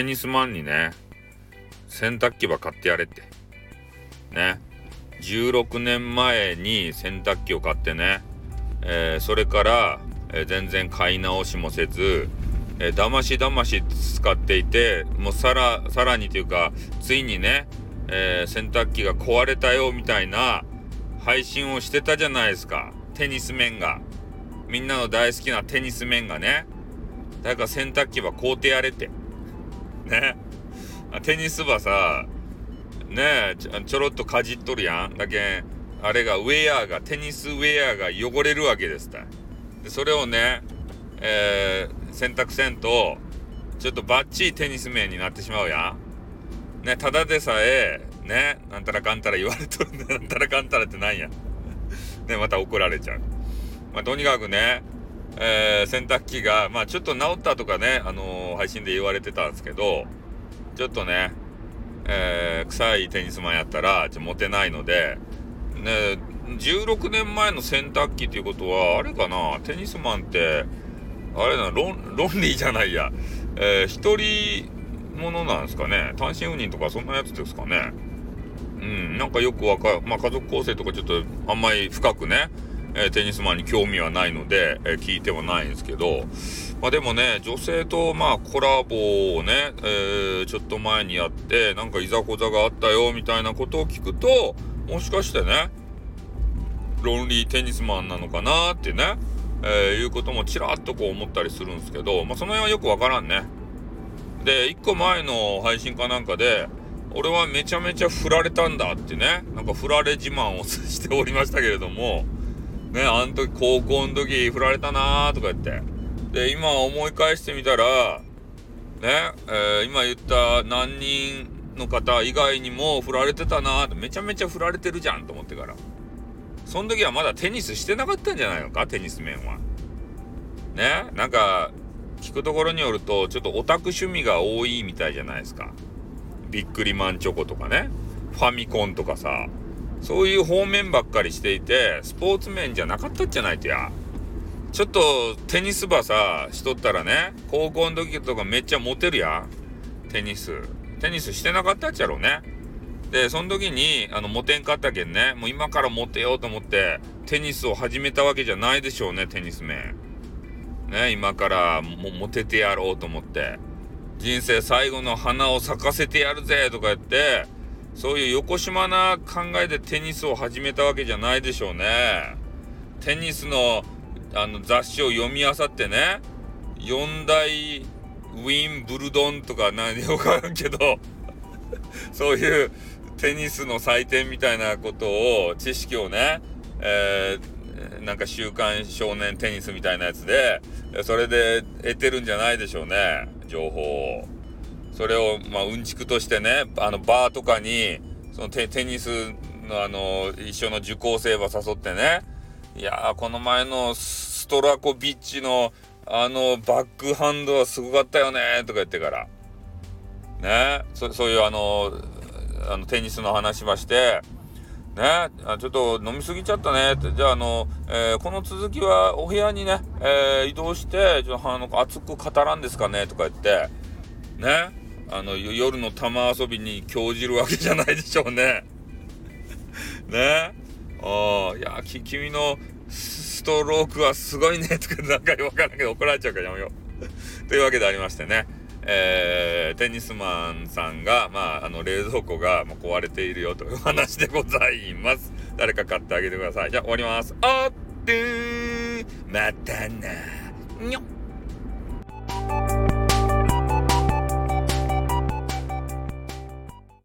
テニスマンにね、洗濯機ば買ってやれって。ね。16年前に洗濯機を買ってね、えー、それから、えー、全然買い直しもせず、えー、だましだまし使っていて、もうさら、さらにというか、ついにね、え洗濯機が壊れたよみたいな配信をしてたじゃないですか。テニス面が。みんなの大好きなテニス面がね。だから洗濯機は買うてやれって。ね。テニスはさ、ねちょちょろっとかじっとるやん。だけんあれがウェアが、テニスウェアが汚れるわけですたで、それをね、えー、洗濯せんと、ちょっとバッチリテニス面になってしまうやん。ね、ただでさえ、ね、なんたらかんたら言われとるんだ、なんたらかんたらってなんや。ね、また怒られちゃう。まあ、とにかくね、えー、洗濯機が、まあ、ちょっと治ったとかね、あのー、配信で言われてたんですけど、ちょっとね、えー、臭いテニスマンやったら、ちょモテないので、ね、16年前の洗濯機っていうことは、あれかな、テニスマンって、あれな、ロン、ロンリーじゃないや、えー、一人ものなんですかね。単身赴任とかそんなやつですかね。うん、なんかよくわかまあ家族構成とかちょっとあんまり深くね、え、テニスマンに興味はないので、え、聞いてはないんですけど、まあでもね、女性とまあコラボをね、えー、ちょっと前にやって、なんかいざこざがあったよみたいなことを聞くと、もしかしてね、ロンリーテニスマンなのかなってね、えー、いうこともちらっとこう思ったりするんですけど、まあその辺はよくわからんね。で、一個前の配信かなんかで、俺はめちゃめちゃ振られたんだってね、なんか振られ自慢を しておりましたけれども、ね、あの時、高校の時振られたなーとか言って。で、今思い返してみたら、ね、えー、今言った何人の方以外にも振られてたなーって、めちゃめちゃ振られてるじゃんと思ってから。その時はまだテニスしてなかったんじゃないのか、テニス面は。ね、なんか、聞くところによると、ちょっとオタク趣味が多いみたいじゃないですか。ビックリマンチョコとかね、ファミコンとかさ、そういう方面ばっかりしていて、スポーツ面じゃなかったっじゃないとや。ちょっとテニスばさ、しとったらね、高校の時とかめっちゃモテるやテニス。テニスしてなかったっちゃろうね。で、その時に、あの、モテんかったけんね、もう今からモテようと思って、テニスを始めたわけじゃないでしょうね、テニス面。ね、今からもモテてやろうと思って。人生最後の花を咲かせてやるぜとか言って、そういう横島な考えでテニスを始めたわけじゃないでしょうね。テニスのあの雑誌を読み漁ってね、四大ウィンブルドンとか何わからんけど、そういうテニスの祭典みたいなことを、知識をね、えー、なんか週刊少年テニスみたいなやつで、それで得てるんじゃないでしょうね、情報を。それを、まあ、うんちくとしてね、あの、バーとかに、そのテテニスのあの、一緒の受講生は誘ってね、いやー、この前のストラコビッチの、あの、バックハンドはすごかったよね、とか言ってから。ね、そそういうあの、あの、テニスの話ばして、ね、ちょっと飲みすぎちゃったねって、じゃあ、あの、えー、この続きはお部屋にね、えー、移動して、ちょっとあの、熱く語らんですかねとか言って、ね、あの、夜の玉遊びに興じるわけじゃないでしょうね。ね？ああ、いや、き、君のストロークはすごいね、とかなんかわからんけど怒られちゃうからやめよう。というわけでありましてね。えー、テニスマンさんが、まあ、あの、冷蔵庫がもう壊れているよという話でございます。誰か買ってあげてください。じゃあ終わります。あってまたな。にょっ。